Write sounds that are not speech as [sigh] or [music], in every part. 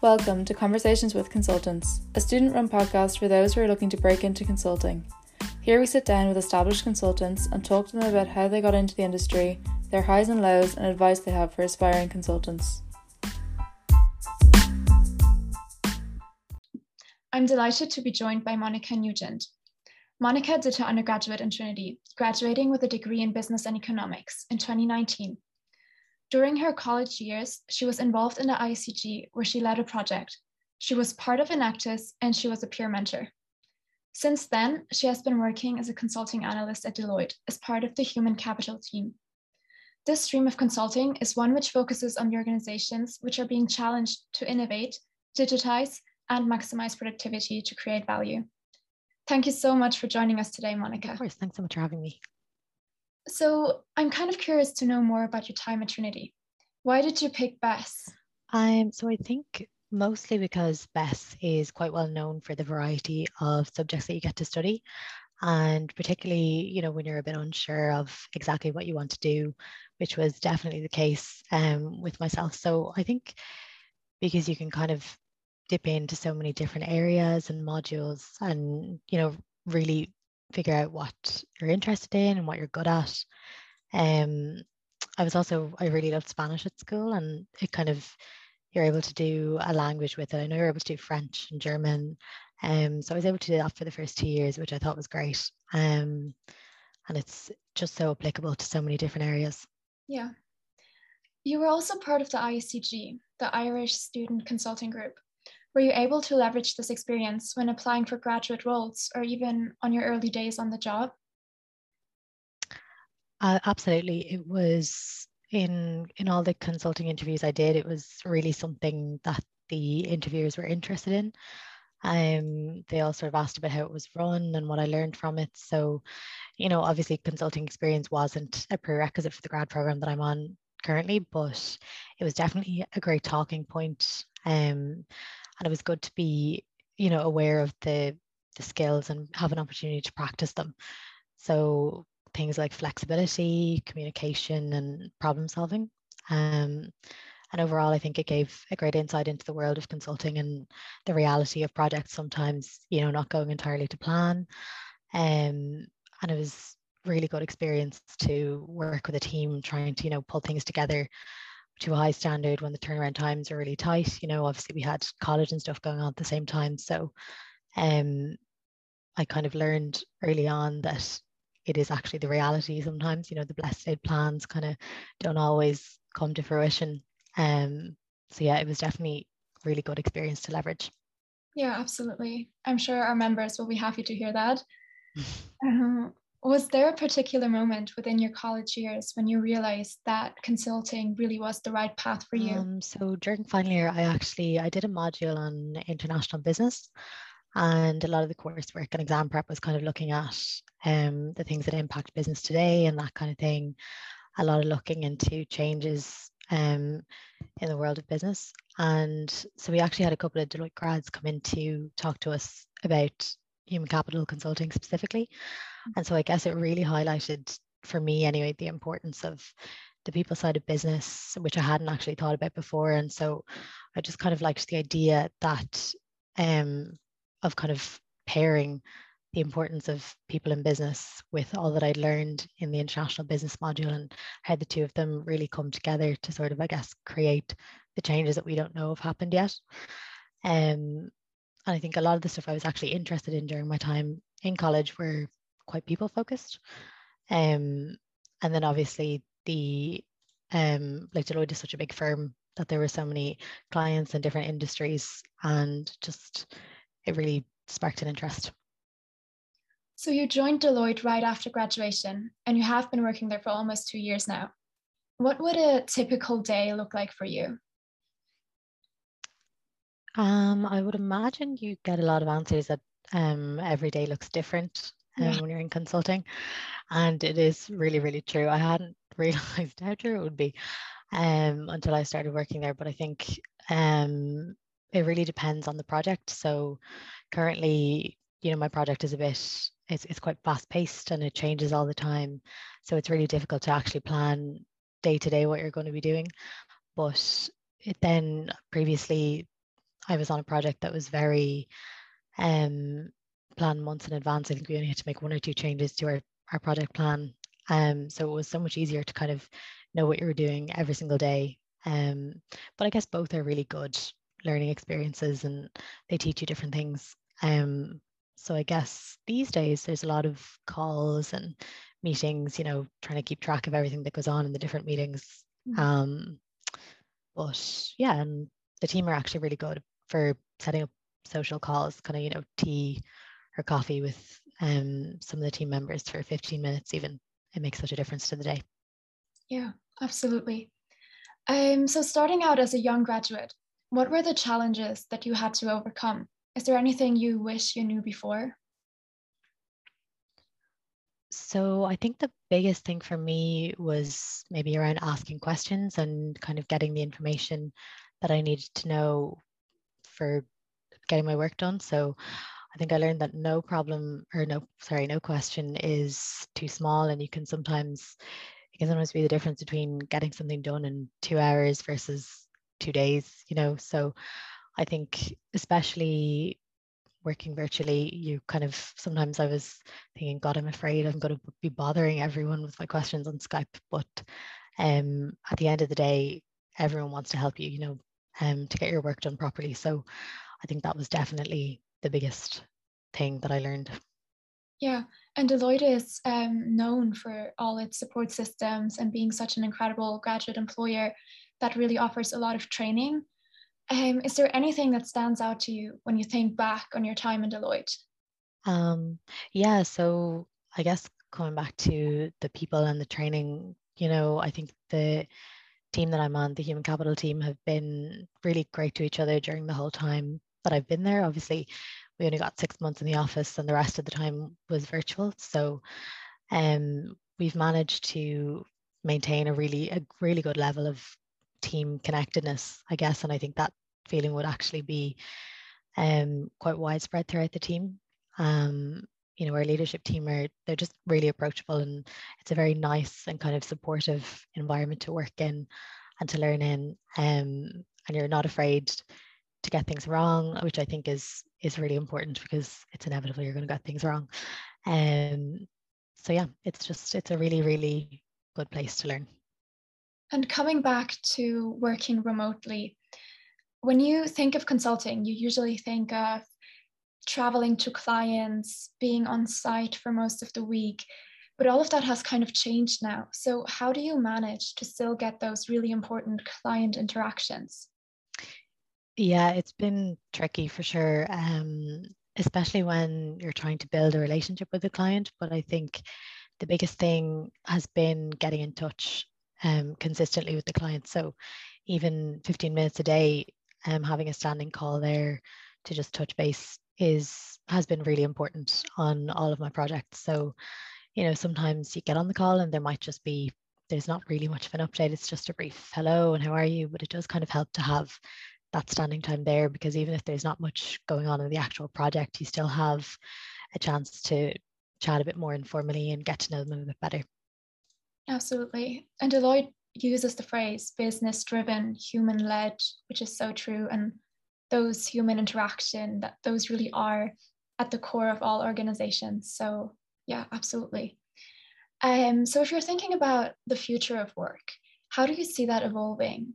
Welcome to Conversations with Consultants, a student run podcast for those who are looking to break into consulting. Here we sit down with established consultants and talk to them about how they got into the industry, their highs and lows, and advice they have for aspiring consultants. I'm delighted to be joined by Monica Nugent. Monica did her undergraduate in Trinity, graduating with a degree in business and economics in 2019. During her college years, she was involved in the ICG where she led a project. She was part of Enactus and she was a peer mentor. Since then, she has been working as a consulting analyst at Deloitte as part of the human capital team. This stream of consulting is one which focuses on the organizations which are being challenged to innovate, digitize, and maximize productivity to create value. Thank you so much for joining us today, Monica. Of course, thanks so much for having me. So, I'm kind of curious to know more about your time at Trinity. Why did you pick BESS? Um, so, I think mostly because BESS is quite well known for the variety of subjects that you get to study. And particularly, you know, when you're a bit unsure of exactly what you want to do, which was definitely the case um, with myself. So, I think because you can kind of dip into so many different areas and modules and you know really figure out what you're interested in and what you're good at. Um i was also i really loved spanish at school and it kind of you're able to do a language with it. I know you're able to do french and german um so i was able to do that for the first two years which i thought was great. Um and it's just so applicable to so many different areas. Yeah. You were also part of the ICG, the Irish Student Consulting Group. Were you able to leverage this experience when applying for graduate roles or even on your early days on the job? Uh, absolutely. It was in in all the consulting interviews I did, it was really something that the interviewers were interested in. Um, they all sort of asked about how it was run and what I learned from it. So, you know, obviously consulting experience wasn't a prerequisite for the grad program that I'm on currently, but it was definitely a great talking point. Um, and it was good to be you know aware of the the skills and have an opportunity to practice them so things like flexibility communication and problem solving um, and overall i think it gave a great insight into the world of consulting and the reality of projects sometimes you know not going entirely to plan um, and it was really good experience to work with a team trying to you know pull things together to a high standard when the turnaround times are really tight. You know, obviously we had college and stuff going on at the same time. So um I kind of learned early on that it is actually the reality sometimes, you know, the blessed laid plans kind of don't always come to fruition. Um so yeah, it was definitely really good experience to leverage. Yeah, absolutely. I'm sure our members will be happy to hear that. [laughs] um, was there a particular moment within your college years when you realized that consulting really was the right path for you? Um, so during final year, I actually I did a module on international business, and a lot of the coursework and exam prep was kind of looking at um, the things that impact business today and that kind of thing. A lot of looking into changes um, in the world of business, and so we actually had a couple of Deloitte grads come in to talk to us about human capital consulting specifically. And so I guess it really highlighted for me anyway the importance of the people side of business, which I hadn't actually thought about before. And so I just kind of liked the idea that um, of kind of pairing the importance of people in business with all that I'd learned in the international business module and how the two of them really come together to sort of, I guess, create the changes that we don't know have happened yet. Um, and I think a lot of the stuff I was actually interested in during my time in college were quite people focused. Um, and then obviously the um, like Deloitte is such a big firm that there were so many clients in different industries and just it really sparked an interest. So you joined Deloitte right after graduation and you have been working there for almost two years now. What would a typical day look like for you? Um, I would imagine you get a lot of answers that um, every day looks different um, yeah. when you're in consulting. And it is really, really true. I hadn't [laughs] realized how true it would be um, until I started working there. But I think um, it really depends on the project. So currently, you know, my project is a bit, it's, it's quite fast paced and it changes all the time. So it's really difficult to actually plan day to day what you're going to be doing. But it then previously I was on a project that was very um, planned months in advance. I think we only had to make one or two changes to our, our project plan. Um, so it was so much easier to kind of know what you were doing every single day. Um, but I guess both are really good learning experiences and they teach you different things. Um, so I guess these days there's a lot of calls and meetings, you know, trying to keep track of everything that goes on in the different meetings. Mm-hmm. Um, but yeah, and the team are actually really good for setting up social calls, kind of, you know, tea or coffee with um, some of the team members for 15 minutes, even. It makes such a difference to the day. Yeah, absolutely. Um, so, starting out as a young graduate, what were the challenges that you had to overcome? Is there anything you wish you knew before? So I think the biggest thing for me was maybe around asking questions and kind of getting the information that I needed to know for getting my work done. So I think I learned that no problem or no sorry no question is too small and you can sometimes it can sometimes be the difference between getting something done in two hours versus two days you know so I think especially working virtually, you kind of sometimes I was thinking, God, I'm afraid I'm going to be bothering everyone with my questions on Skype. But um, at the end of the day, everyone wants to help you, you know, um, to get your work done properly. So I think that was definitely the biggest thing that I learned. Yeah, and Deloitte is um, known for all its support systems and being such an incredible graduate employer that really offers a lot of training um, is there anything that stands out to you when you think back on your time in Deloitte? Um, yeah, so I guess coming back to the people and the training, you know, I think the team that I'm on, the human capital team, have been really great to each other during the whole time that I've been there. Obviously, we only got six months in the office, and the rest of the time was virtual. So, um, we've managed to maintain a really a really good level of team connectedness, I guess. And I think that feeling would actually be um, quite widespread throughout the team. Um, you know, our leadership team are they're just really approachable and it's a very nice and kind of supportive environment to work in and to learn in. Um, and you're not afraid to get things wrong, which I think is is really important because it's inevitable you're going to get things wrong. Um, so yeah, it's just it's a really really good place to learn. And coming back to working remotely, when you think of consulting, you usually think of traveling to clients, being on site for most of the week, but all of that has kind of changed now. So, how do you manage to still get those really important client interactions? Yeah, it's been tricky for sure, um, especially when you're trying to build a relationship with a client. But I think the biggest thing has been getting in touch um, consistently with the client. So even 15 minutes a day, um, having a standing call there to just touch base is has been really important on all of my projects. So, you know, sometimes you get on the call and there might just be there's not really much of an update. It's just a brief hello and how are you? But it does kind of help to have that standing time there because even if there's not much going on in the actual project, you still have a chance to chat a bit more informally and get to know them a bit better. Absolutely. And Deloitte uses the phrase business driven, human led, which is so true. And those human interaction, that those really are at the core of all organizations. So yeah, absolutely. Um, so if you're thinking about the future of work, how do you see that evolving?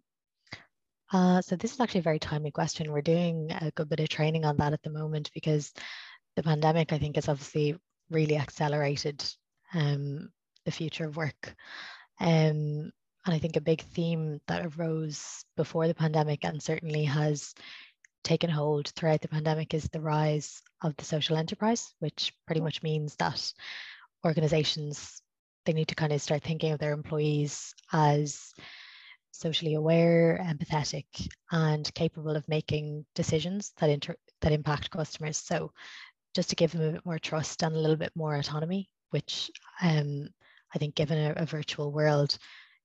Uh, so this is actually a very timely question. We're doing a good bit of training on that at the moment because the pandemic, I think, has obviously really accelerated um, the future of work. Um, and I think a big theme that arose before the pandemic and certainly has taken hold throughout the pandemic is the rise of the social enterprise, which pretty much means that organizations they need to kind of start thinking of their employees as socially aware, empathetic, and capable of making decisions that inter- that impact customers. So, just to give them a bit more trust and a little bit more autonomy, which um, I think given a, a virtual world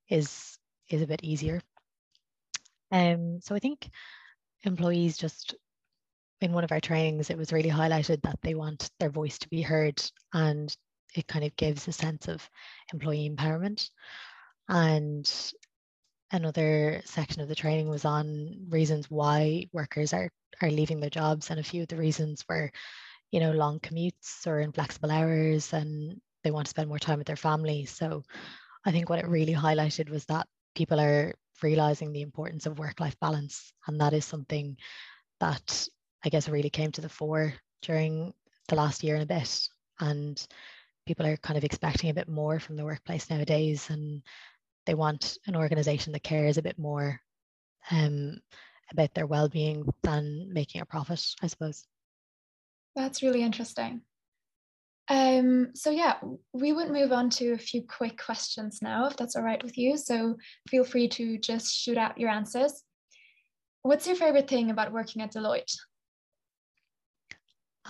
is is a bit easier. Um, so I think employees just in one of our trainings, it was really highlighted that they want their voice to be heard and it kind of gives a sense of employee empowerment. And another section of the training was on reasons why workers are are leaving their jobs, and a few of the reasons were, you know, long commutes or inflexible hours, and they want to spend more time with their family. So, I think what it really highlighted was that people are realizing the importance of work-life balance, and that is something that I guess really came to the fore during the last year and a bit, and people are kind of expecting a bit more from the workplace nowadays and they want an organization that cares a bit more um, about their well-being than making a profit i suppose. That's really interesting um, so yeah we would move on to a few quick questions now if that's all right with you so feel free to just shoot out your answers what's your favorite thing about working at deloitte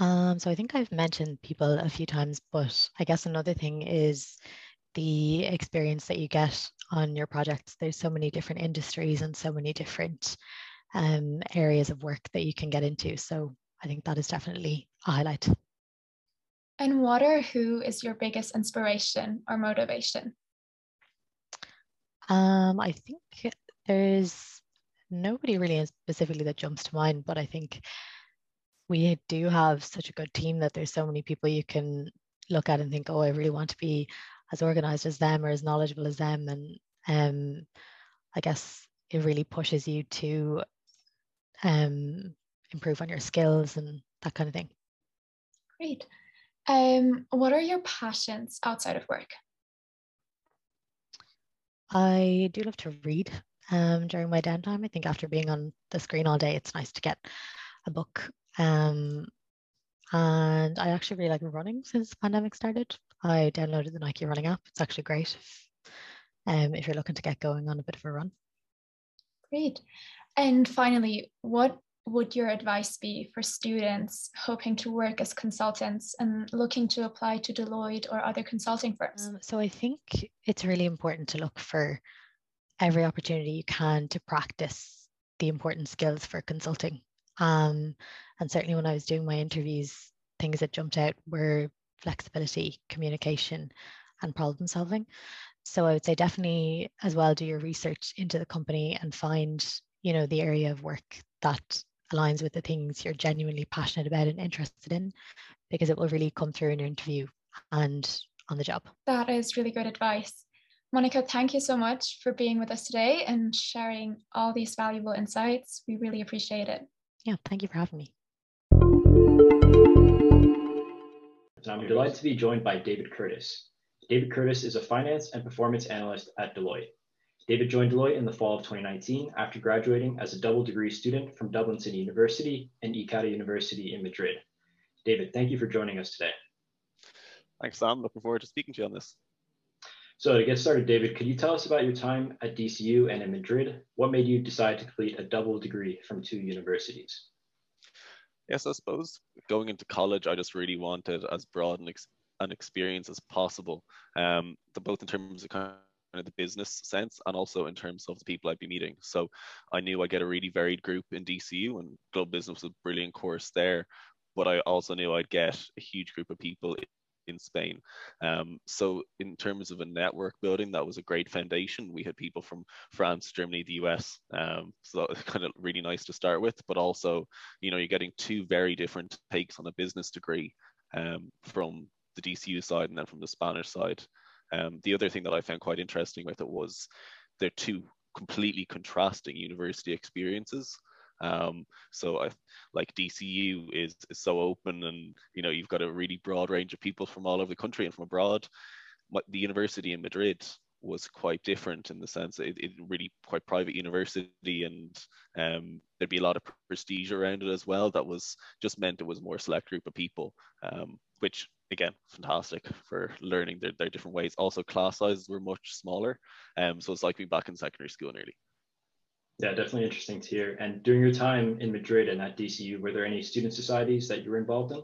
um, so I think I've mentioned people a few times, but I guess another thing is the experience that you get on your projects. There's so many different industries and so many different um, areas of work that you can get into. So I think that is definitely a highlight. And what or who is your biggest inspiration or motivation? Um, I think there's nobody really specifically that jumps to mind, but I think we do have such a good team that there's so many people you can look at and think, oh, I really want to be as organized as them or as knowledgeable as them. And um, I guess it really pushes you to um, improve on your skills and that kind of thing. Great. Um, what are your passions outside of work? I do love to read um, during my downtime. I think after being on the screen all day, it's nice to get a book um, and I actually really like running since the pandemic started. I downloaded the Nike running app. It's actually great if, um, if you're looking to get going on a bit of a run. Great. And finally, what would your advice be for students hoping to work as consultants and looking to apply to Deloitte or other consulting firms? Um, so I think it's really important to look for every opportunity you can to practice the important skills for consulting. Um, and certainly when I was doing my interviews, things that jumped out were flexibility, communication, and problem solving. So I would say definitely as well do your research into the company and find, you know, the area of work that aligns with the things you're genuinely passionate about and interested in, because it will really come through in your interview and on the job. That is really good advice. Monica, thank you so much for being with us today and sharing all these valuable insights. We really appreciate it. Yeah, thank you for having me. I'm delighted to be joined by David Curtis. David Curtis is a finance and performance analyst at Deloitte. David joined Deloitte in the fall of 2019 after graduating as a double degree student from Dublin City University and ICADE University in Madrid. David, thank you for joining us today. Thanks, Sam. Looking forward to speaking to you on this. So to get started, David, could you tell us about your time at DCU and in Madrid? What made you decide to complete a double degree from two universities? Yes, I suppose going into college, I just really wanted as broad an, ex- an experience as possible, um, both in terms of kind of the business sense and also in terms of the people I'd be meeting. So I knew I'd get a really varied group in DCU and global business was a brilliant course there. But I also knew I'd get a huge group of people in Spain. Um, so in terms of a network building, that was a great foundation. We had people from France, Germany, the US. Um, so that was kind of really nice to start with. But also, you know, you're getting two very different takes on a business degree um, from the DCU side and then from the Spanish side. Um, the other thing that I found quite interesting with it was they're two completely contrasting university experiences. Um, so I like DCU is, is so open and you know you've got a really broad range of people from all over the country and from abroad. The university in Madrid was quite different in the sense that it, it really quite private university and um, there'd be a lot of prestige around it as well that was just meant it was more select group of people um, which again fantastic for learning their, their different ways also class sizes were much smaller um, so it's like being back in secondary school nearly yeah, definitely interesting to hear. And during your time in Madrid and at DCU, were there any student societies that you were involved in?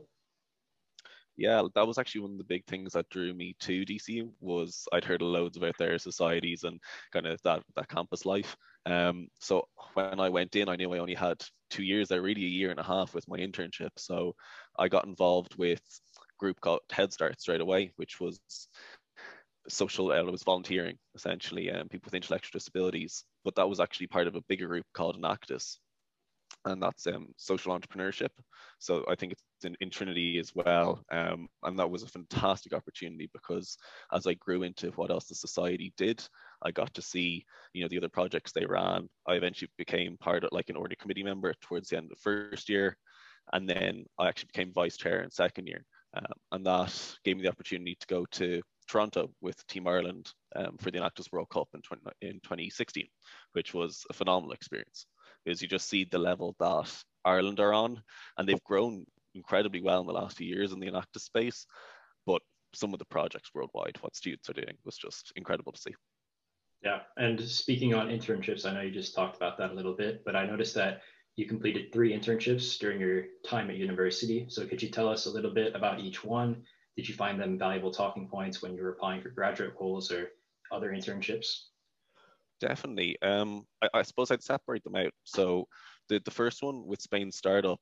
Yeah, that was actually one of the big things that drew me to DCU was I'd heard loads about their societies and kind of that that campus life. Um, so when I went in, I knew I only had two years there, really a year and a half with my internship. So I got involved with group got Head Start straight away, which was social uh, it was volunteering essentially um, people with intellectual disabilities. But that was actually part of a bigger group called enactus and that's um, social entrepreneurship. So i think it's in, in trinity as well. Um, and that was a fantastic opportunity because as i grew into what else the society did i got to see you know the other projects they ran. I eventually became part of like an order committee member towards the end of the first year. And then i actually became vice chair in second year um, and that gave me the opportunity to go to Toronto with Team Ireland um, for the Enactus World Cup in, 20, in 2016, which was a phenomenal experience because you just see the level that Ireland are on, and they've grown incredibly well in the last few years in the Enactus space. But some of the projects worldwide, what students are doing, was just incredible to see. Yeah, and speaking on internships, I know you just talked about that a little bit, but I noticed that you completed three internships during your time at university. So could you tell us a little bit about each one did you find them valuable talking points when you were applying for graduate roles or other internships? Definitely. Um, I, I suppose I'd separate them out. So the, the first one with Spain Startup,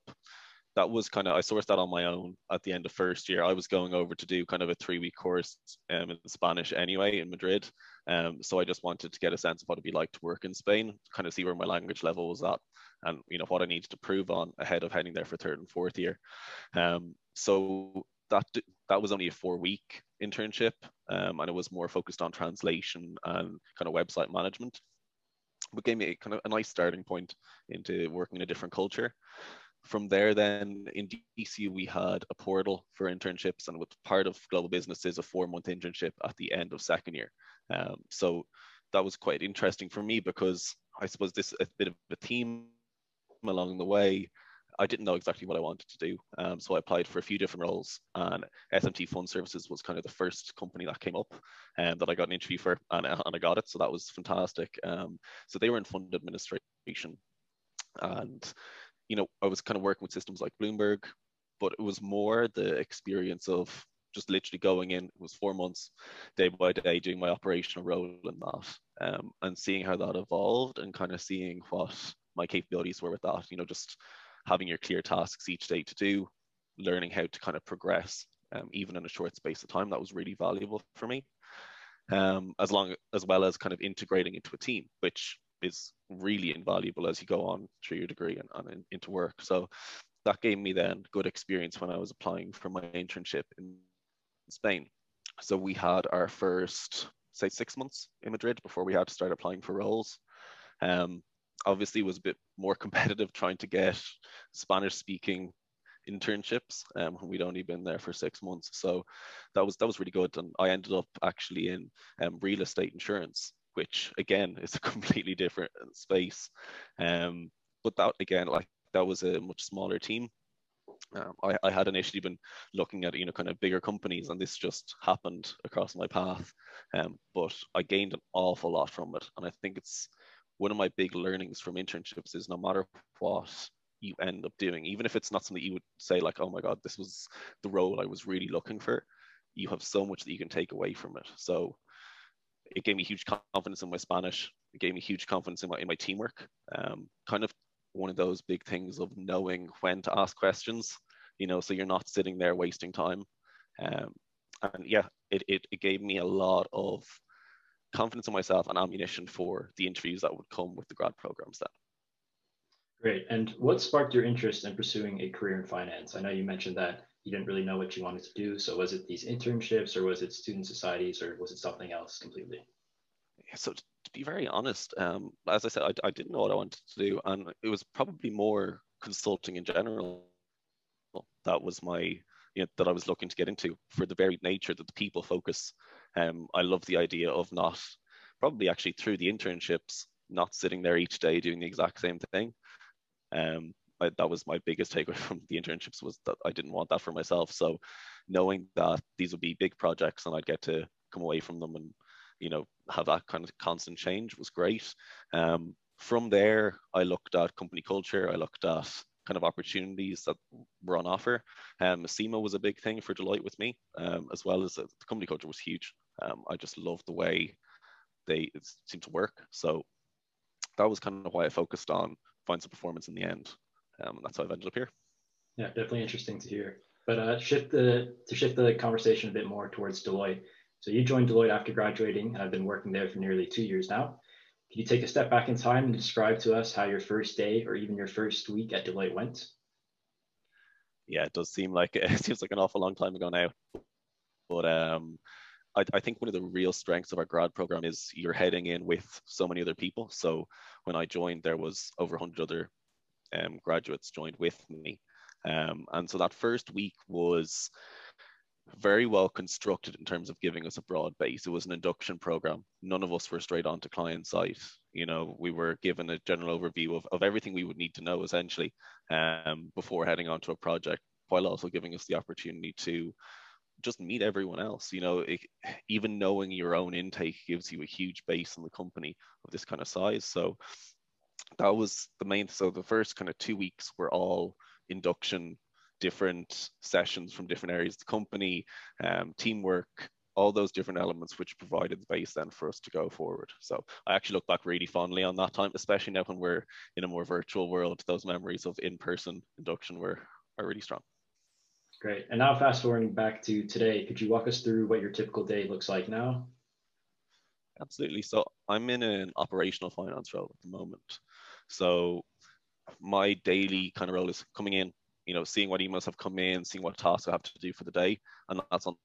that was kind of I sourced that on my own at the end of first year. I was going over to do kind of a three week course um, in Spanish anyway in Madrid. Um, so I just wanted to get a sense of what it'd be like to work in Spain, kind of see where my language level was at, and you know what I needed to prove on ahead of heading there for third and fourth year. Um, so that that was only a four week internship um, and it was more focused on translation and kind of website management but gave me kind of a nice starting point into working in a different culture from there then in dc we had a portal for internships and with part of global businesses a four month internship at the end of second year um, so that was quite interesting for me because i suppose this a bit of a theme along the way I didn't know exactly what I wanted to do. Um, so I applied for a few different roles, and SMT Fund Services was kind of the first company that came up and um, that I got an interview for, and, and I got it. So that was fantastic. Um, so they were in fund administration, and you know I was kind of working with systems like Bloomberg, but it was more the experience of just literally going in. It was four months, day by day, doing my operational role in that, um, and seeing how that evolved, and kind of seeing what my capabilities were with that. You know, just having your clear tasks each day to do, learning how to kind of progress, um, even in a short space of time. That was really valuable for me. Um, as long as well as kind of integrating into a team, which is really invaluable as you go on through your degree and, and in, into work. So that gave me then good experience when I was applying for my internship in Spain. So we had our first, say, six months in Madrid before we had to start applying for roles. Um, obviously was a bit more [laughs] competitive trying to get Spanish speaking internships um, we'd only been there for six months so that was that was really good and I ended up actually in um, real estate insurance which again [laughs] is a completely different space. Um, but that again like that was a much smaller team. Um, I, I had initially been looking at you know kind of bigger companies and this just happened across my path. Um, but I gained an awful lot from it. And I think it's one of my big learnings from internships is no matter what you end up doing, even if it's not something you would say like, oh my God, this was the role I was really looking for, you have so much that you can take away from it. So it gave me huge confidence in my Spanish. It gave me huge confidence in my in my teamwork. Um, kind of one of those big things of knowing when to ask questions, you know, so you're not sitting there wasting time. Um, and yeah, it, it, it gave me a lot of confidence in myself and ammunition for the interviews that would come with the grad programs then. Great. And what sparked your interest in pursuing a career in finance? I know you mentioned that you didn't really know what you wanted to do. So was it these internships or was it student societies or was it something else completely? Yeah, so to be very honest, um, as I said, I, I didn't know what I wanted to do. And it was probably more consulting in general. That was my, you know, that I was looking to get into for the very nature that the people focus um, I love the idea of not probably actually through the internships, not sitting there each day doing the exact same thing. Um, I, that was my biggest takeaway [laughs] from the internships was that I didn't want that for myself. So knowing that these would be big projects and I'd get to come away from them and you know have that kind of constant change was great. Um, from there, I looked at company culture. I looked at kind of opportunities that were on offer. Um, CIMA was a big thing for Deloitte with me, um, as well as uh, the company culture was huge. Um, I just loved the way they seemed to work. So that was kind of why I focused on finance performance in the end. Um, that's how I've ended up here. Yeah, definitely interesting to hear. But uh, shift the to shift the conversation a bit more towards Deloitte. So you joined Deloitte after graduating and I've been working there for nearly two years now. Can you take a step back in time and describe to us how your first day or even your first week at Deloitte went? Yeah, it does seem like [laughs] it seems like an awful long time ago now. But um, I, I, think one of the real strengths of our grad program is you're heading in with so many other people. So when I joined, there was over 100 other um, graduates joined with me. Um, and so that first week was very well constructed in terms of giving us a broad base. It was an induction program. None of us were straight on to client site. You know, we were given a general overview of, of everything we would need to know essentially um, before heading onto a project, while also giving us the opportunity to just meet everyone else. You know, it, even knowing your own intake gives you a huge base in the company of this kind of size. So that was the main. So the first kind of two weeks were all induction different sessions from different areas of the company, um, teamwork, all those different elements which provided the base then for us to go forward. So I actually look back really fondly on that time, especially now when we're in a more virtual world. Those memories of in-person induction were are really strong. Great. And now fast forwarding back to today, could you walk us through what your typical day looks like now? Absolutely. So I'm in an operational finance role at the moment. So my daily kind of role is coming in, you know, seeing what emails have come in, seeing what tasks I have to do for the day, and that's on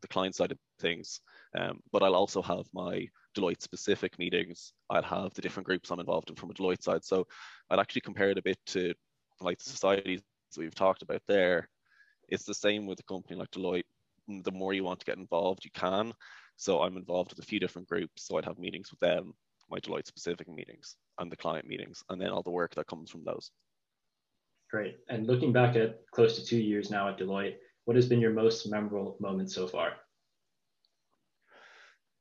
the client side of things. Um, but I'll also have my Deloitte specific meetings. I'll have the different groups I'm involved in from a Deloitte side. So I'd actually compare it a bit to like the societies we've talked about there. It's the same with a company like Deloitte. The more you want to get involved, you can. So I'm involved with a few different groups. So I'd have meetings with them, my Deloitte specific meetings, and the client meetings, and then all the work that comes from those. Great. And looking back at close to two years now at Deloitte, what has been your most memorable moment so far? [laughs]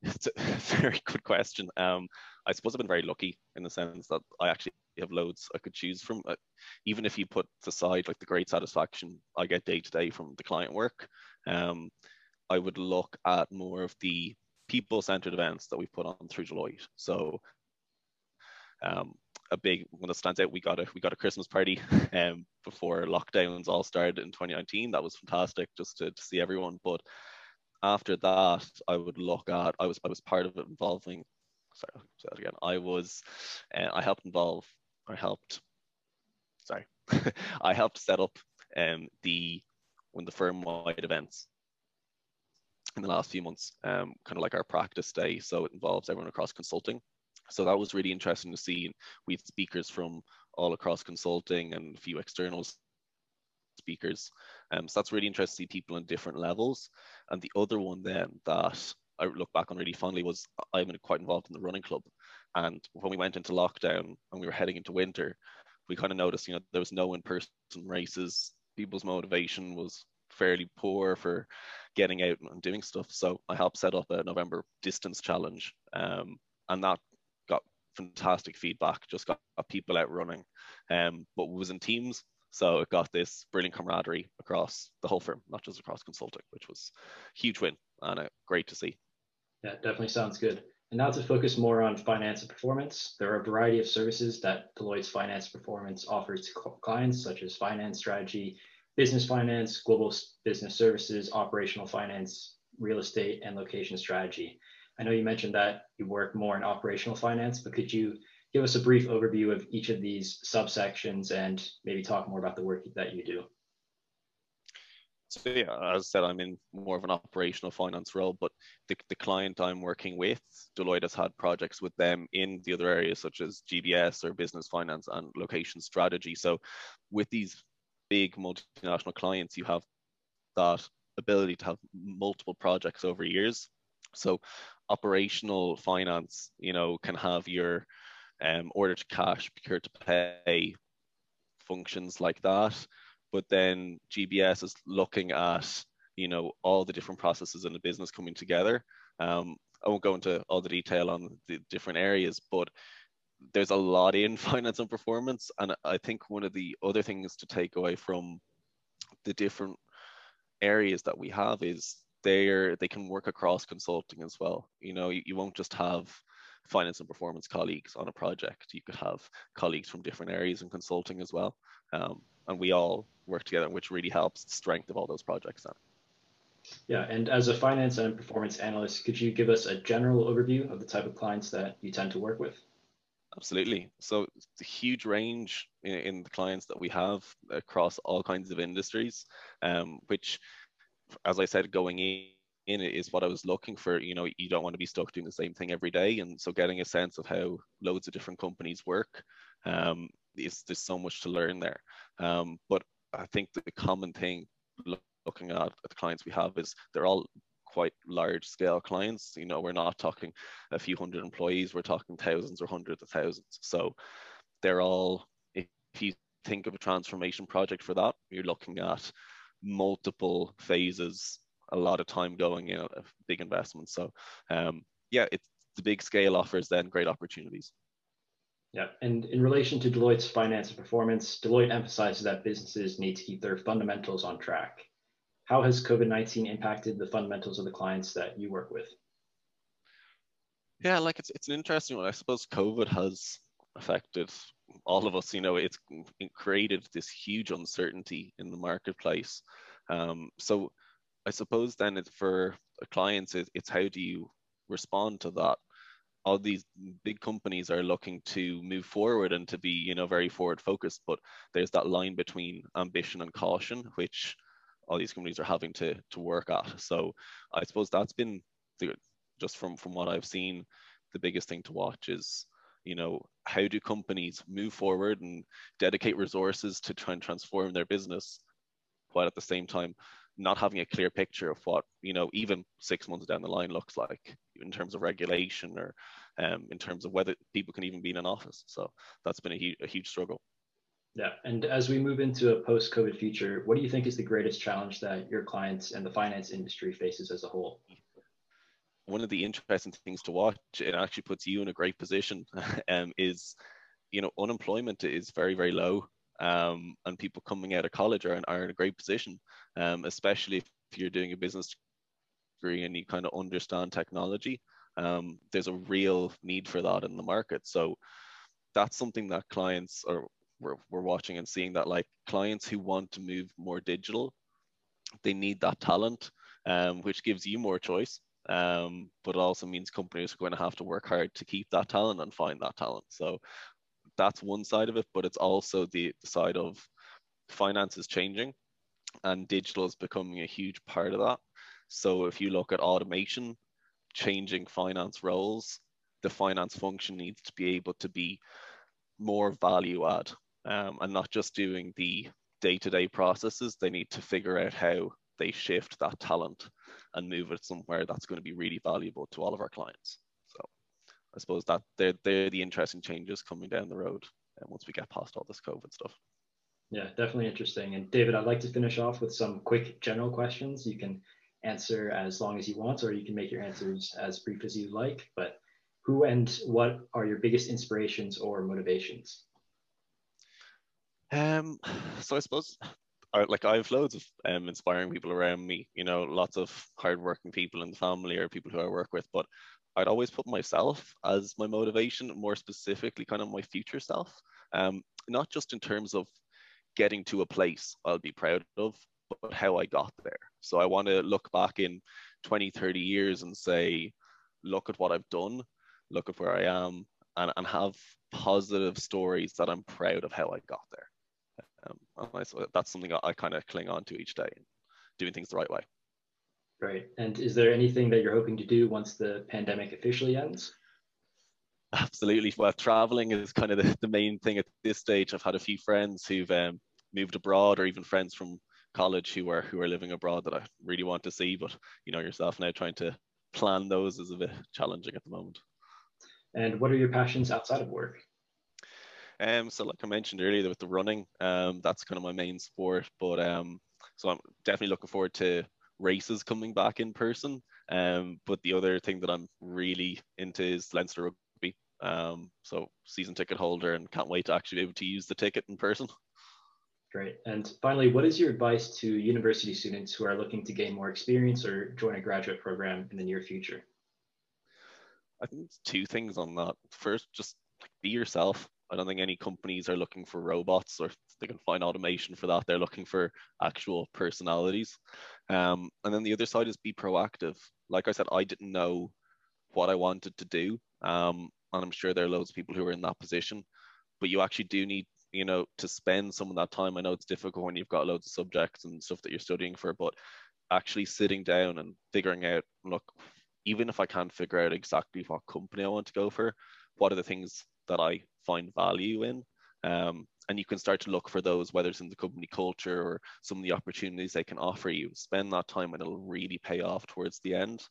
It's a very good question. Um, I suppose I've been very lucky in the sense that I actually have loads I could choose from. Uh, even if you put aside like the great satisfaction I get day to day from the client work, um, I would look at more of the people-centered events that we've put on through Deloitte. So um, a big one that stands out. We got a we got a Christmas party [laughs] um, before lockdowns all started in 2019. That was fantastic just to, to see everyone. But after that, I would look at I was I was part of it involving. Sorry, say that again. I was uh, I helped involve I helped. Sorry, [laughs] I helped set up um, the when the firm wide events in the last few months, um, kind of like our practice day. So it involves everyone across consulting. So that was really interesting to see. We had speakers from all across consulting and a few external speakers. Um, so that's really interesting to see people on different levels. And the other one then that I look back on really fondly was I'm quite involved in the running club. And when we went into lockdown and we were heading into winter, we kind of noticed, you know, there was no in-person races. People's motivation was fairly poor for getting out and doing stuff. So I helped set up a November distance challenge. Um, and that got fantastic feedback, just got, people out running, um, but was in teams. So it got this brilliant camaraderie across the whole firm, not just across consulting, which was huge win and uh, great to see. Yeah, definitely sounds good. And now to focus more on finance and performance, there are a variety of services that Deloitte's finance performance offers to clients, such as finance strategy, business finance, global business services, operational finance, real estate, and location strategy. I know you mentioned that you work more in operational finance, but could you give us a brief overview of each of these subsections and maybe talk more about the work that you do? So yeah, as I said, I'm in more of an operational finance role, but the, the client I'm working with, Deloitte has had projects with them in the other areas such as GBS or business finance and location strategy. So with these big multinational clients, you have that ability to have multiple projects over years. So operational finance, you know, can have your um, order to cash, procure to pay functions like that. But then GBS is looking at, you know, all the different processes in the business coming together. Um, I won't go into all the detail on the different areas, but there's a lot in [laughs] finance and performance. And I think one of the other things to take away from the different areas that we have is they're they can work across consulting as well. You know, you, you won't just have finance and performance colleagues on a project. You could have colleagues from different areas in consulting as well, um, and we all work together, which really helps the strength of all those projects. Then. Yeah, and as a finance and performance analyst, could you give us a general overview of the type of clients that you tend to work with? Absolutely. So it's a huge range in, in, the clients that we have across all kinds of industries, um, which, as I said, going in, in is what I was looking for. You know, you don't want to be stuck doing the same thing every day, and so getting a sense of how loads of different companies work um, is there's so much to learn there. Um, but I think the common thing looking at, at the clients we have is they're all quite large scale clients. You know, we're not talking a few hundred employees, we're talking thousands or hundreds of thousands. So they're all, if you think of a transformation project for that, you're looking at multiple phases, a lot of time going in, a big investment. So um, yeah, it's the big scale offers then great opportunities. Yeah, and in relation to Deloitte's finance and performance, Deloitte emphasizes that businesses need to keep their fundamentals on track. How has COVID 19 impacted the fundamentals of the clients that you work with? Yeah, like it's, it's an interesting one. I suppose COVID has affected all of us. You know, it's created this huge uncertainty in the marketplace. Um, so I suppose then it's for clients, it, it's how do you respond to that? all these big companies are looking to move forward and to be you know very forward focused but there's that line between ambition and caution which all these companies are having to to work at. So i suppose that's been the, just from from what i've seen the biggest thing to watch is you know how do companies move forward and dedicate resources to try and transform their business while at the same time not having a clear picture of what you know even six months down the line looks like in terms of regulation or um, in terms of whether people can even be in an office. So that's been a, hu- a huge struggle yeah and as we move into a post-covid future what do you think is the greatest challenge that your clients and the finance industry faces as a whole one of the interesting things to watch it actually puts you in a great position [laughs] um, is you know unemployment is very very low um, and people coming out of college are in, are in a great position, um, especially if you're doing a business degree and you kind of understand technology. Um, there's a real need for that in the market. So that's something that clients are we're, we're watching and seeing that like clients who want to move more digital, they need that talent, um, which gives you more choice. Um, but also means companies are going to have to work hard to keep that talent and find that talent. So that's one side of it, but it's also the, the side of finance is changing and digital is becoming a huge part of that. So if you look at automation, changing finance roles, the finance function needs to be able to be more value add um, and not just doing the day-to-day processes. They need to figure out how they shift that talent and move it somewhere that's going to be really valuable to all of our clients. So I suppose that they're they're the interesting changes coming down the road and once we get past all this COVID stuff. Yeah, definitely interesting. And David, I'd like to finish off with some quick general questions. You can answer as long as you want, or you can make your answers as brief as you like. But who and what are your biggest inspirations or motivations? Um, so I suppose like I have loads of um, inspiring people around me, you know, lots of hardworking people in the family or people who I work with. But I'd always put myself as my motivation, more specifically, kind of my future self. Um, not just in terms of getting to a place I'll be proud of, but how I got there. So I want to look back in 20, 30 years and say, look at what I've done, look at where I am, and, and have positive stories that I'm proud of how I got there. Um, I, so that's something I, I kind of cling on to each day, doing things the right way. Right. And is there anything that you're hoping to do once the pandemic officially ends? Absolutely. Well, traveling is kind of the, the main thing at this stage. I've had a few friends who've um, moved abroad, or even friends from college who are who are living abroad that I really want to see. But you know yourself now, trying to plan those is a bit challenging at the moment. And what are your passions outside of work? Um, so like I mentioned earlier with the running, um, that's kind of my main sport. But um, so I'm definitely looking forward to races coming back in person. Um, but the other thing that I'm really into is Leinster Rugby. Um, so season ticket holder and can't wait to actually be able to use the ticket in person. Great. And finally, what is your advice to university students who are looking to gain more experience or join a graduate program in the near future? I think two things on that. First, just be yourself. I don't think any companies are looking for robots or they can find automation for that. They're looking for actual personalities. Um, and then the other side is be proactive. Like I said, I didn't know what I wanted to do. Um, and I'm sure there are loads of people who are in that position, but you actually do need, you know, to spend some of that time. I know it's difficult when you've got loads of subjects and stuff that you're studying for, but actually sitting down and figuring out, look, even if I can't figure out exactly what company I want to go for, what are the things that I find value in? Um, and you can start to look for those, whether it's in the company culture or some of the opportunities they can offer you. Spend that time and it'll really pay off towards the end.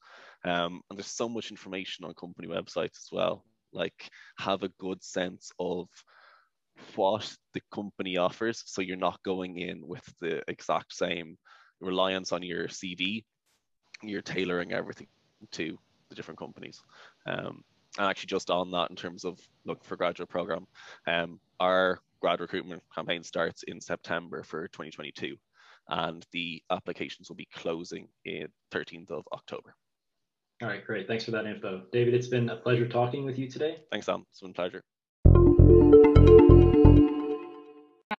Um, and there's so much information on company websites as well. Like, have a good sense of what the company offers so you're not going in with the exact same reliance on your CV. You're tailoring everything to the different companies. Um, and actually, just on that, in terms of looking for graduate program, um, our grad recruitment campaign starts in September for 2022, and the applications will be closing in 13th of October. All right, great. Thanks for that info. David, it's been a pleasure talking with you today. Thanks, Sam. It's been a pleasure.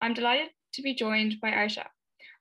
I'm delighted to be joined by Arsha.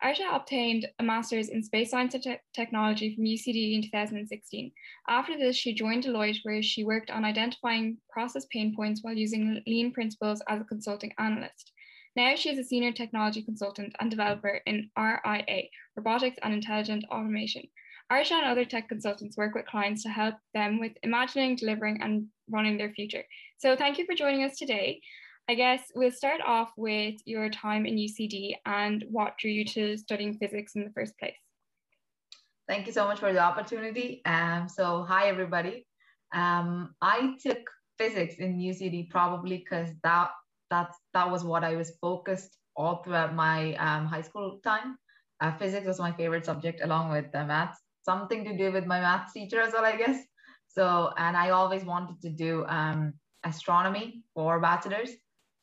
Arsha obtained a master's in space science and te technology from UCD in 2016. After this, she joined Deloitte, where she worked on identifying process pain points while using lean principles as a consulting analyst. Now she is a senior technology consultant and developer in RIA, Robotics and Intelligent Automation. Arsha and other tech consultants work with clients to help them with imagining, delivering, and running their future. So thank you for joining us today. I guess we'll start off with your time in UCD and what drew you to studying physics in the first place. Thank you so much for the opportunity. Um, so, hi everybody. Um, I took physics in UCD probably because that that's that was what I was focused all throughout my um, high school time. Uh, physics was my favorite subject, along with the maths. Something to do with my maths teacher as well, I guess. So, and I always wanted to do um, astronomy for bachelor's.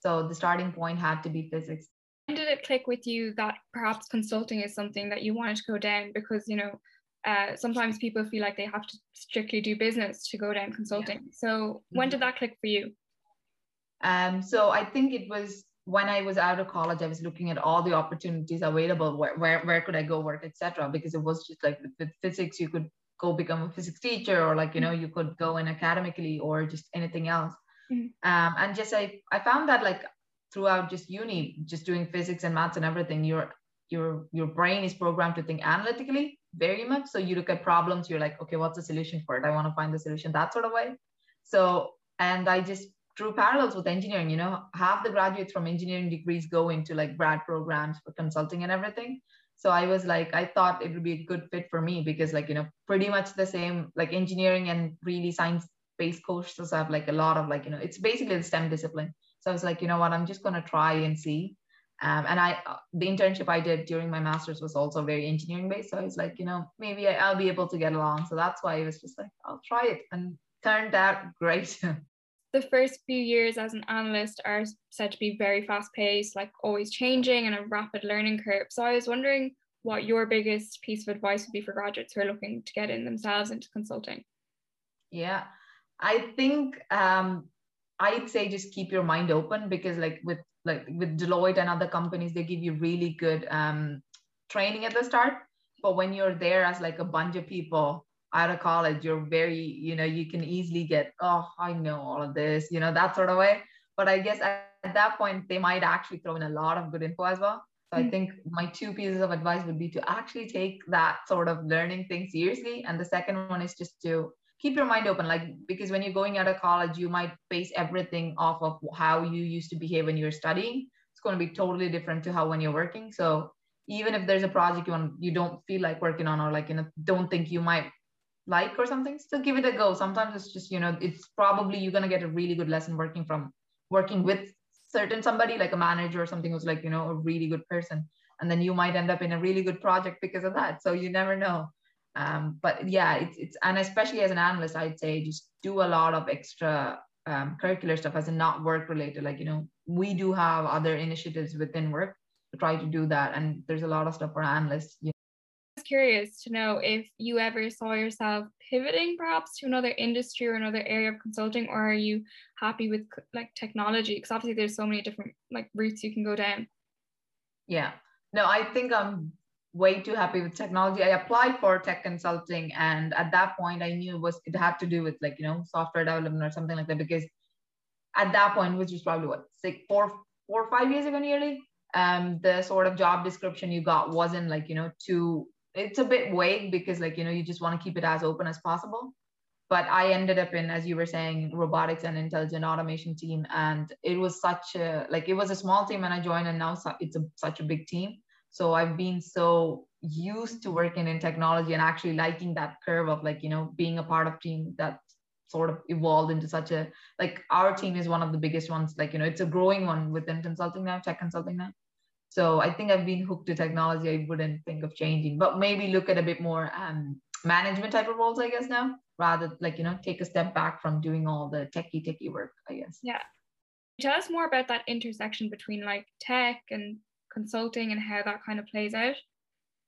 So the starting point had to be physics. When did it click with you that perhaps consulting is something that you wanted to go down? Because, you know, uh, sometimes people feel like they have to strictly do business to go down consulting. Yeah. So when did mm-hmm. that click for you? Um, so I think it was when I was out of college, I was looking at all the opportunities available. Where where, where could I go work, etc. Because it was just like with, with physics, you could go become a physics teacher, or like you know, you could go in academically, or just anything else. Mm-hmm. Um, and just I, I found that like throughout just uni, just doing physics and maths and everything, your your your brain is programmed to think analytically very much. So you look at problems, you're like, okay, what's the solution for it? I want to find the solution that sort of way. So and I just drew parallels with engineering. You know, half the graduates from engineering degrees go into like grad programs for consulting and everything. So I was like, I thought it would be a good fit for me because, like, you know, pretty much the same, like engineering and really science based courses have like a lot of like you know it's basically the STEM discipline. So I was like, you know what, I'm just gonna try and see. Um, and I uh, the internship I did during my master's was also very engineering based. So I was like, you know, maybe I, will be able to get along. So that's why I was just like, I'll try it, and turned out great. [laughs] the first few years as an analyst are said to be very fast paced, like always changing and a rapid learning curve. So I was wondering what your biggest piece of advice would be for graduates who are looking to get in themselves into consulting. Yeah, I think um, I'd say just keep your mind open because like with like with Deloitte and other companies, they give you really good um, training at the start. But when you're there as like a bunch of people out of college, you're very, you know, you can easily get, oh, I know all of this, you know, that sort of way. But I guess at, at that point, they might actually throw in a lot of good info as well. So mm-hmm. I think my two pieces of advice would be to actually take that sort of learning thing seriously. And the second one is just to keep your mind open like because when you're going out of college you might base everything off of how you used to behave when you're studying. It's going to be totally different to how when you're working. So even if there's a project you want you don't feel like working on or like you know don't think you might like or something still give it a go. Sometimes it's just you know it's probably you're going to get a really good lesson working from working with certain somebody like a manager or something who's like you know a really good person. And then you might end up in a really good project because of that. So you never know um, but yeah, it's, it's, and especially as an analyst, I'd say just do a lot of extra um, curricular stuff as in not work related. Like, you know, we do have other initiatives within work to try to do that. And there's a lot of stuff for analysts. You know. curious to know if you ever saw yourself pivoting perhaps to another industry or another area of consulting, or are you happy with like technology? Because obviously there's so many different like routes you can go down. Yeah. No, I think I'm way too happy with technology. I applied for tech consulting, and at that point, I knew it was it had to do with like you know software development or something like that because at that point, which was probably what six, four, four or five years ago, nearly, um, the sort of job description you got wasn't like you know too. It's a bit vague because like you know you just want to keep it as open as possible. But I ended up in, as you were saying, robotics and intelligent automation team, and it was such a like it was a small team, and I joined, and now it's a, such a big team so I've been so used to working in technology and actually liking that curve of like, you know, being a part of team that sort of evolved into such a like our team is one of the biggest ones. Like, you know, it's a growing one within consulting now, tech consulting now. So I think I've been hooked to technology. I wouldn't think of changing, but maybe look at a bit more um, management type of roles, I guess now, rather like you know take a step back from doing all the techie techie work. I guess. Yeah. Tell us more about that intersection between like tech and consulting and how that kind of plays out?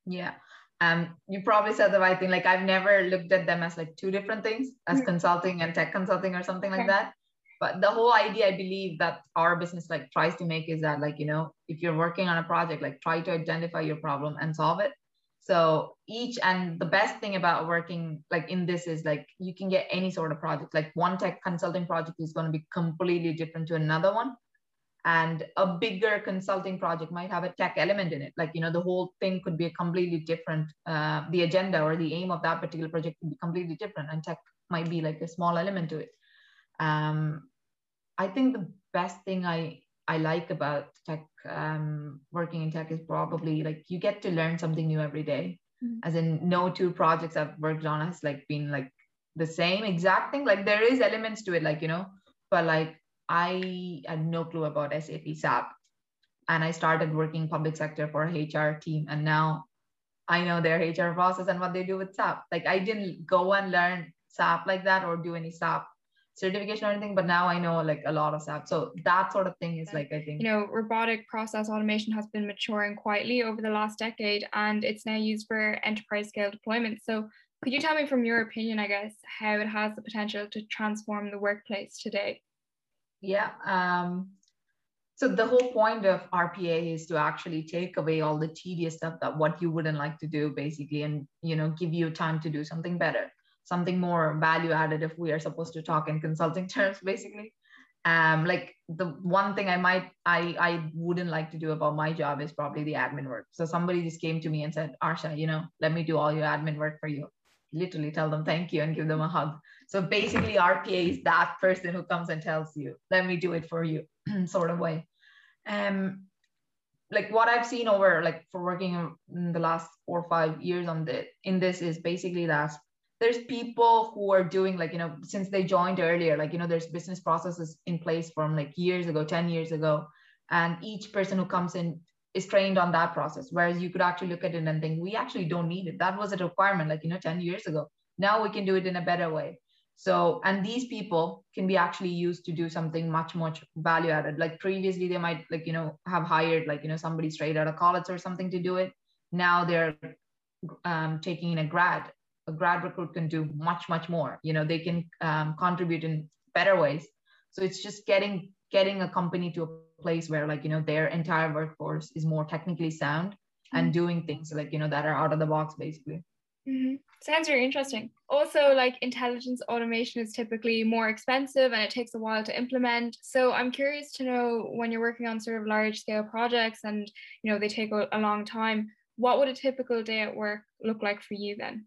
Yeah. Um, you probably said the right thing. Like I've never looked at them as like two different things, as mm-hmm. consulting and tech consulting or something like that. But the whole idea I believe that our business like tries to make is that like, you know, if you're working on a project, like try to identify your problem and solve it. So each and the best thing about working like in this is like you can get any sort of project. Like one tech consulting project is going to be completely different to another one and a bigger consulting project might have a tech element in it like you know the whole thing could be a completely different uh, the agenda or the aim of that particular project could be completely different and tech might be like a small element to it um, i think the best thing i i like about tech um, working in tech is probably like you get to learn something new every day. Mm-hmm. as in no two projects i've worked on has like been like the same exact thing like there is elements to it like you know but like I had no clue about SAP SAP. And I started working public sector for HR team. And now I know their HR process and what they do with SAP. Like I didn't go and learn SAP like that or do any SAP certification or anything, but now I know like a lot of SAP. So that sort of thing is like I think you know robotic process automation has been maturing quietly over the last decade, and it's now used for enterprise scale deployment. So could you tell me from your opinion, I guess, how it has the potential to transform the workplace today? Yeah. Um, so the whole point of RPA is to actually take away all the tedious stuff that what you wouldn't like to do, basically, and you know, give you time to do something better, something more value added. If we are supposed to talk in consulting [laughs] terms, basically, um, like the one thing I might I I wouldn't like to do about my job is probably the admin work. So somebody just came to me and said, Arsha, you know, let me do all your admin work for you. Literally tell them thank you and give them a hug. So basically, RPA is that person who comes and tells you, let me do it for you, [clears throat] sort of way. Um, like what I've seen over like for working in the last four or five years on the in this is basically that there's people who are doing like you know since they joined earlier like you know there's business processes in place from like years ago 10 years ago and each person who comes in is trained on that process whereas you could actually look at it and think we actually don't need it. That was a requirement like you know 10 years ago. Now we can do it in a better way so, and these people can be actually used to do something much, much value added. Like previously, they might like, you know, have hired like, you know, somebody straight out of college or something to do it. Now they're um, taking in a grad. A grad recruit can do much, much more. You know, they can um, contribute in better ways. So it's just getting getting a company to a place where like, you know, their entire workforce is more technically sound mm-hmm. and doing things like, you know, that are out of the box basically. Mm-hmm. Sounds very interesting. Also, like intelligence automation is typically more expensive and it takes a while to implement. So I'm curious to know when you're working on sort of large scale projects and you know they take a, long time, what would a typical day at work look like for you then?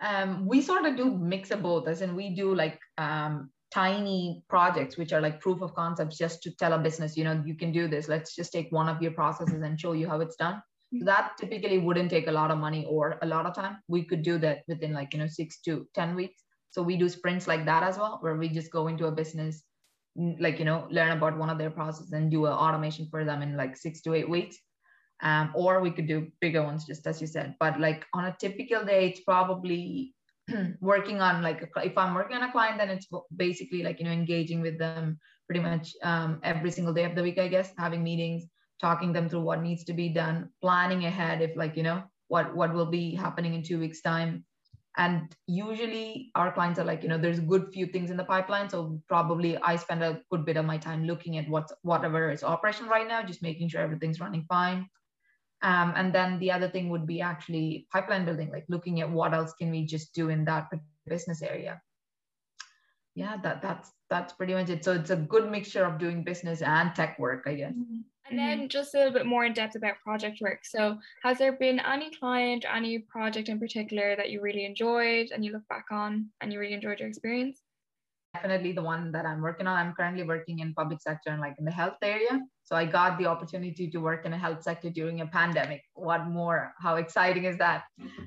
Um, we sort of do mix of both, as in we do like um, tiny projects which are like proof of concepts just to tell a business, you know, you can do this. Let's just take one of your processes and show you how it's done so that typically wouldn't take a lot of money or a lot of time. We could do that within like, you know, six to 10 weeks. So we do sprints like that as well, where we just go into a business, like, you know, learn about one of their processes and do an automation for them in like six to eight weeks. Um, or we could do bigger ones, just as you said. But like on a typical day, it's probably [clears throat] working on like, a, if I'm working on a client, then it's basically like, you know, engaging with them pretty much um, every single day of the week, I guess, having meetings, talking them through what needs to be done, planning ahead if like, you know, what what will be happening in two weeks time. And usually our clients are like you know there's a good few things in the pipeline so probably i spend a good bit of my time looking at what's whatever is operational right now just making sure everything's running fine. Um, and then the other thing would be actually pipeline building like looking at what else can we just do in that business area. Yeah that that's that's pretty much it. So it's a good mixture of doing business and tech work i guess. Mm-hmm. And then mm-hmm. just a little bit more in depth about project work. So, has there been any client, any project in particular that you really enjoyed and you look back on and you really enjoyed your experience? Definitely the one that I'm working on. I'm currently working in public sector and like in the health area. So I got the opportunity to work in a health sector during a pandemic. What more? How exciting is that?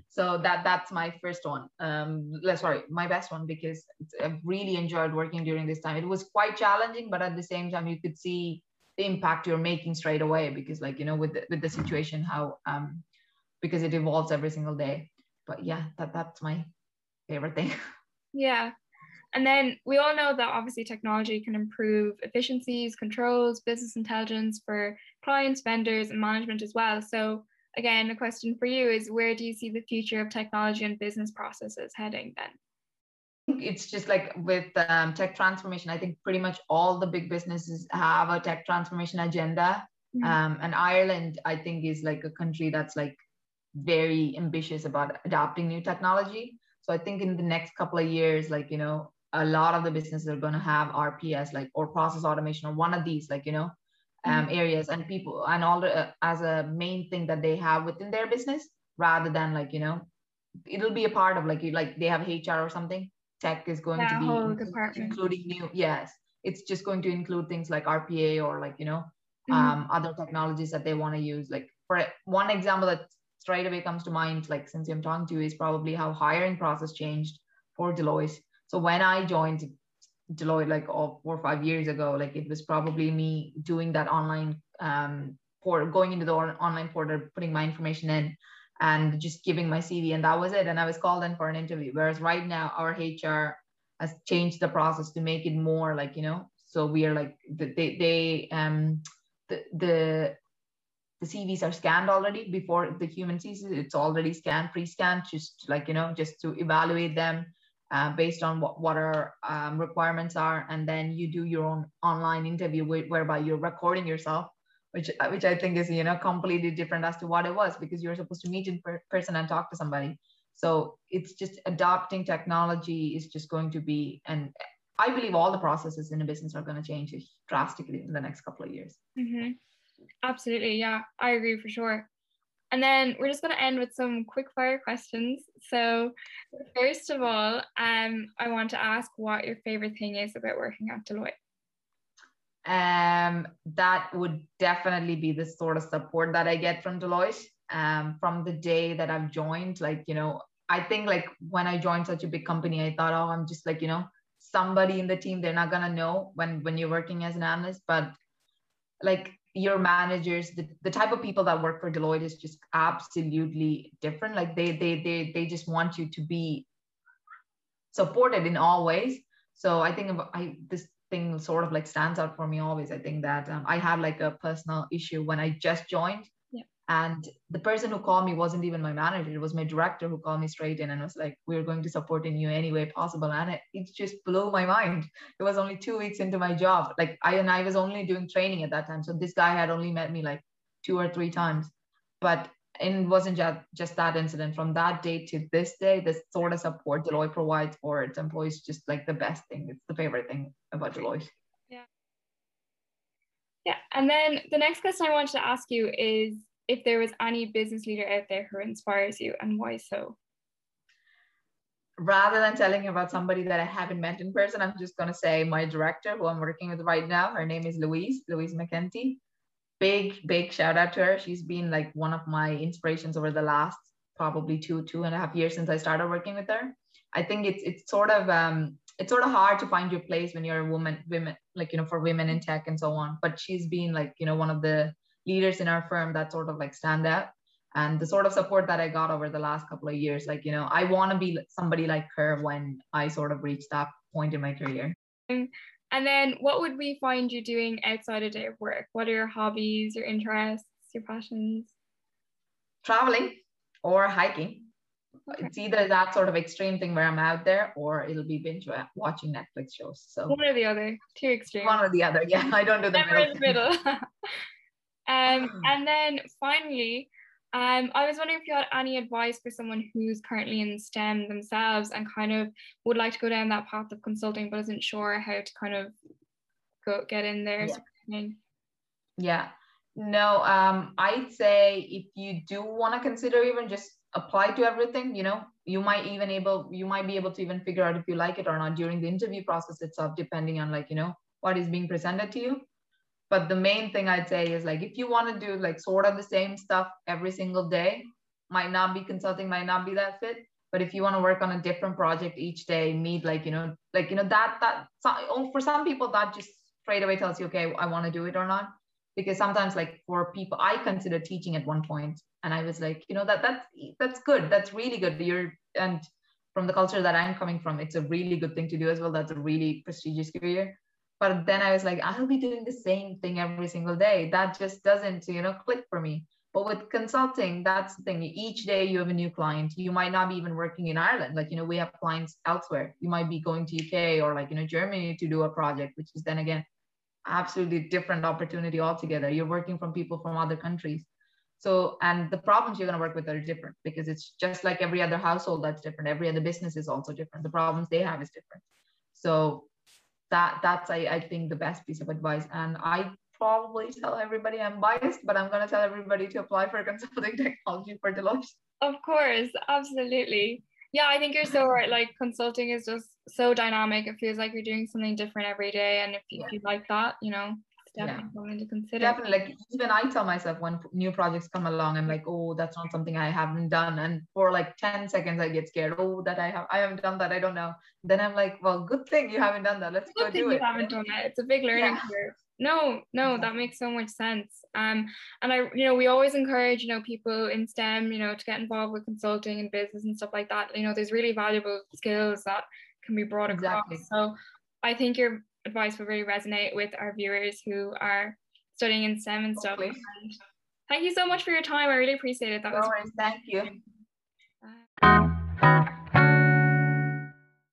So that that's my first one. Um, sorry, my best one because I've really enjoyed working during this time. It was quite challenging, but at the same time, you could see impact you're making straight away because like you know with the, with the situation how um because it evolves every single day. But yeah that that's my favorite thing. [laughs] Yeah. And then we all know that obviously technology can improve efficiencies controls business intelligence for clients vendors and management as well. So again a question for you is where do you see the future of technology and business processes heading then it's just like with um, tech transformation i think pretty much all the big businesses have a tech transformation agenda mm-hmm. um, and ireland i think is like a country that's like very ambitious about adopting new technology so i think in the next couple of years like you know a lot of the businesses are going to have rps like or process automation or one of these like you know um, mm-hmm. areas and people and all the, uh, as a main thing that they have within their business rather than like you know it'll be a part of like you like they have hr or something tech is going that to be including new yes. It's just going to include things like rpa or like you know mm-hmm. um, other technologies that they want to use. Like for one example that straight away comes to mind like since i'm talking to you is probably how hiring process changed for deloitte. So when i joined deloitte like oh, four or five years ago like it was probably me doing that online um port going into the online portal putting my information in and just giving my CV, and that was it. And I was called in for an interview. Whereas right now, our HR has changed the process to make it more like you know. So we are like they they um the the the CVs are scanned already before the human sees it. It's already scanned, pre-scanned, just like you know, just to evaluate them uh, based on what what our um, requirements are, and then you do your own online interview whereby you're recording yourself which uh, which I think is you know completely different as to what it was because you're supposed to meet in per- person and talk to somebody. So it's just adopting technology is just going to be, and I believe all the processes in a business are going to change drastically in the next couple of years. Mm-hmm. Absolutely, yeah, I agree for sure. And then we're just going to end with some quick fire questions. So, first of all, um, I want to ask what your favorite thing is about working at Deloitte um, that would definitely be the sort of support that I get from Deloitte. Um, from the day that I've joined, like, you know, I think like when I joined such a big company, I thought, oh, I'm just like, you know, somebody in the team, they're not gonna know when when you're working as an analyst, but like your managers, the, the type of people that work for Deloitte is just absolutely different. Like they they they they just want you to be supported in all ways. So I think I this thing sort of like stands out for me always. I think that um, I had like a personal issue when I just joined. Yeah. And the person who called me wasn't even my manager. It was my director who called me straight in and was like, we're going to support in you any way possible. And it, it just blew my mind. It was only two weeks into my job. Like I, and I was only doing training at that time. So this guy had only met me like two or three times. But and it wasn't just, just that incident. From that day to this day, the sort of support Deloitte provides for its employees just like the best thing. It's the favorite thing about Deloitte. Yeah. Yeah. And then the next question I wanted to ask you is if there was any business leader out there who inspires you and why so? Rather than telling you about somebody that I haven't met in person, I'm just going to say my director, who I'm working with right now. Her name is Louise, Louise McKenty big big shout out to her. She's been like one of my inspirations over the last probably two two and a half years since i started working with her. I think it's it's sort of um it's sort of hard to find your place when you're a woman women like you know for women in tech and so on. But she's been like you know one of the leaders in our firm that sort of like stand out. And the sort of support that i got over the last couple of years like you know i want to be somebody like her when i sort of reach that point in my career and then what would we find you doing outside a day of work? What are your hobbies, your interests, your passions? Traveling. or hiking. Okay. It's either that sort of extreme thing where I'm out there, or it'll be binge watching Netflix shows. So One or the other, two extremes. one or the other. Yeah, [laughs] I don't do the Never in the middle. middle. [laughs] um, [laughs] and then finally, um, I was wondering if you had any advice for someone who's currently in STEM themselves and kind of would like to go down that path of consulting but isn't sure how to kind of go get in there. Yeah. sort of thing. Yeah. No, um, I'd say if you do want to consider even just apply to everything, you know, you might even able you might be able to even figure out if you like it or not during the interview process itself, depending on like, you know, what is being presented to you. But the main thing I'd say is like if you want to do like sort of the same stuff every single day, might not be consulting, might not be that fit. But if you want to work on a different project each day, meet like, you know, like, you know, that that oh, for some people that just straight away tells you, okay, I want to do it or not. Because sometimes like for people i considered teaching at one point and i was like you know that that's that's good. That's really good. You're and from the culture that i'm coming from it's a really good thing to do as well. That's a really prestigious career but then i was like i'll be doing the same thing every single day that just doesn't you know click for me but with consulting that's the thing each day you have a new client you might not be even working in ireland like you know we have clients elsewhere you might be going to uk or like you know germany to do a project which is then again absolutely different opportunity altogether. You're working from people from other countries. So, and the problems you're going to work with are different because it's just like every other household that's different. Every other business is also different. The problems they have is different. So that that's I, I think the best piece of advice. And I probably tell everybody I'm biased, but I'm going to tell everybody to apply for consulting [laughs] technology for Deloitte. Of course, absolutely. Yeah, I think you're so right. Like consulting is just so dynamic. It feels like you're doing something different every day. And if, Yeah. if you like that, you know, it's Yeah. definitely something to consider. Definitely, like even I tell myself when new projects come along, I'm like, oh, that's not something I haven't done. And for like 10 seconds, I get scared. Oh, that I have, I haven't done that. I don't know. Then I'm like, well, good thing you haven't done that. Let's go Good thing do you it. haven't done it. It's a big learning Yeah. curve. No, no, that makes so much sense. Um, and I, you know, we always encourage, you know, people in STEM, you know, to get involved with consulting and business and stuff like that. You know, there's really valuable skills that can be brought across. Exactly. So I think your advice will really resonate with our viewers who are studying in STEM and stuff. And thank you so much for your time. I really appreciate it. That No was worries. Thank you. Bye.